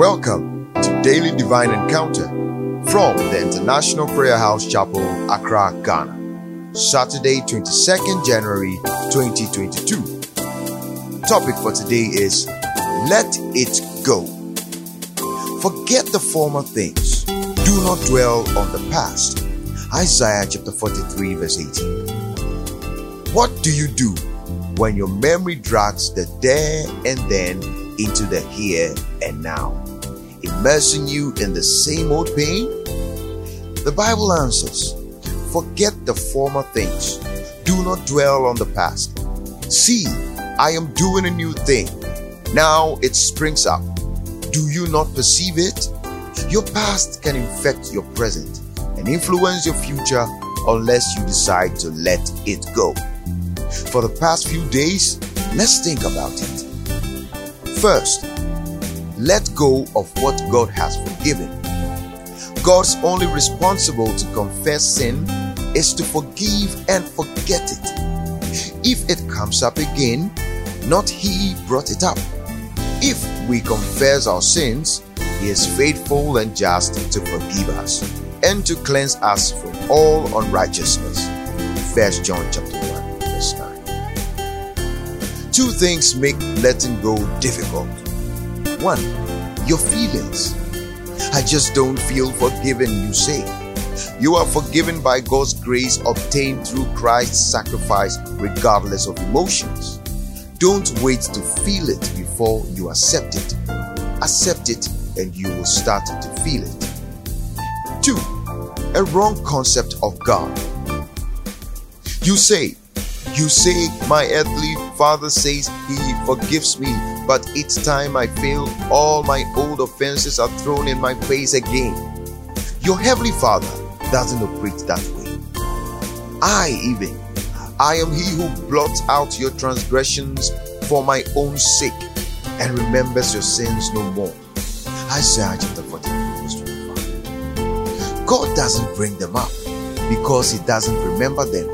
Welcome to Daily Divine Encounter from the International Prayer House Chapel, Accra, Ghana. Saturday, 22nd January 2022. Topic for today is Let It Go. Forget the former things. Do not dwell on the past. Isaiah chapter 43, verse 18. What do you do when your memory drags the there and then into the here and now, immersing you in the same old pain? The Bible answers Forget the former things, do not dwell on the past. See, I am doing a new thing. Now it springs up. Do you not perceive it? Your past can infect your present and influence your future unless you decide to let it go. For the past few days, let's think about it. First, let go of what God has forgiven. God's only responsible to confess sin is to forgive and forget it. If it comes up again, not He brought it up. If we confess our sins, He is faithful and just to forgive us and to cleanse us from all unrighteousness. 1 John chapter 1, verse 9. Two things make letting go difficult. One, your feelings. I just don't feel forgiven, you say. You are forgiven by God's grace obtained through Christ's sacrifice, regardless of emotions. Don't wait to feel it before you accept it. Accept it, and you will start to feel it. 2. A wrong concept of God. You say, You say, my earthly father says he forgives me, but each time I fail, all my old offenses are thrown in my face again. Your heavenly father doesn't operate that way. I, even, I am he who blots out your transgressions for my own sake and remembers your sins no more. Isaiah chapter 43, verse 25. God doesn't bring them up because He doesn't remember them.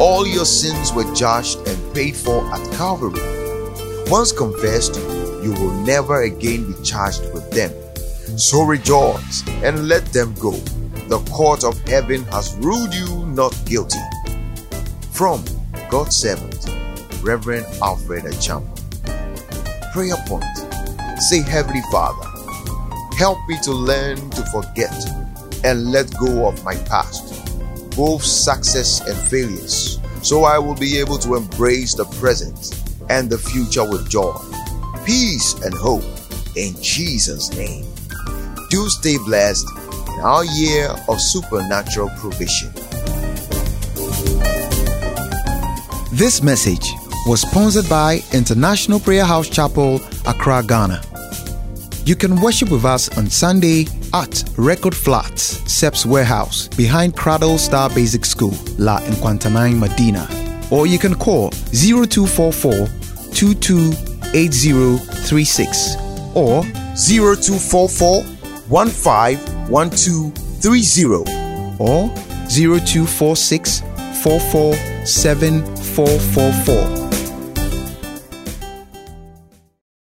All your sins were judged and paid for at Calvary. Once confessed, you will never again be charged with them. So rejoice and let them go. The court of heaven has ruled you not guilty. From God's servant, Reverend Alfred Acheampong. Prayer point Say, Heavenly Father, help me to learn to forget and let go of my past, both success and failures, so I will be able to embrace the present and the future with joy, peace, and hope in Jesus' name. Do stay blessed in our year of supernatural provision. This message was sponsored by International Prayer House Chapel, Accra, Ghana. You can worship with us on Sunday at Record Flats, Seps Warehouse, behind Cradle Star Basic School, La Nkwantanang, Madina. Or you can call 0244 228036 or 0244 151230 or 0246 447 444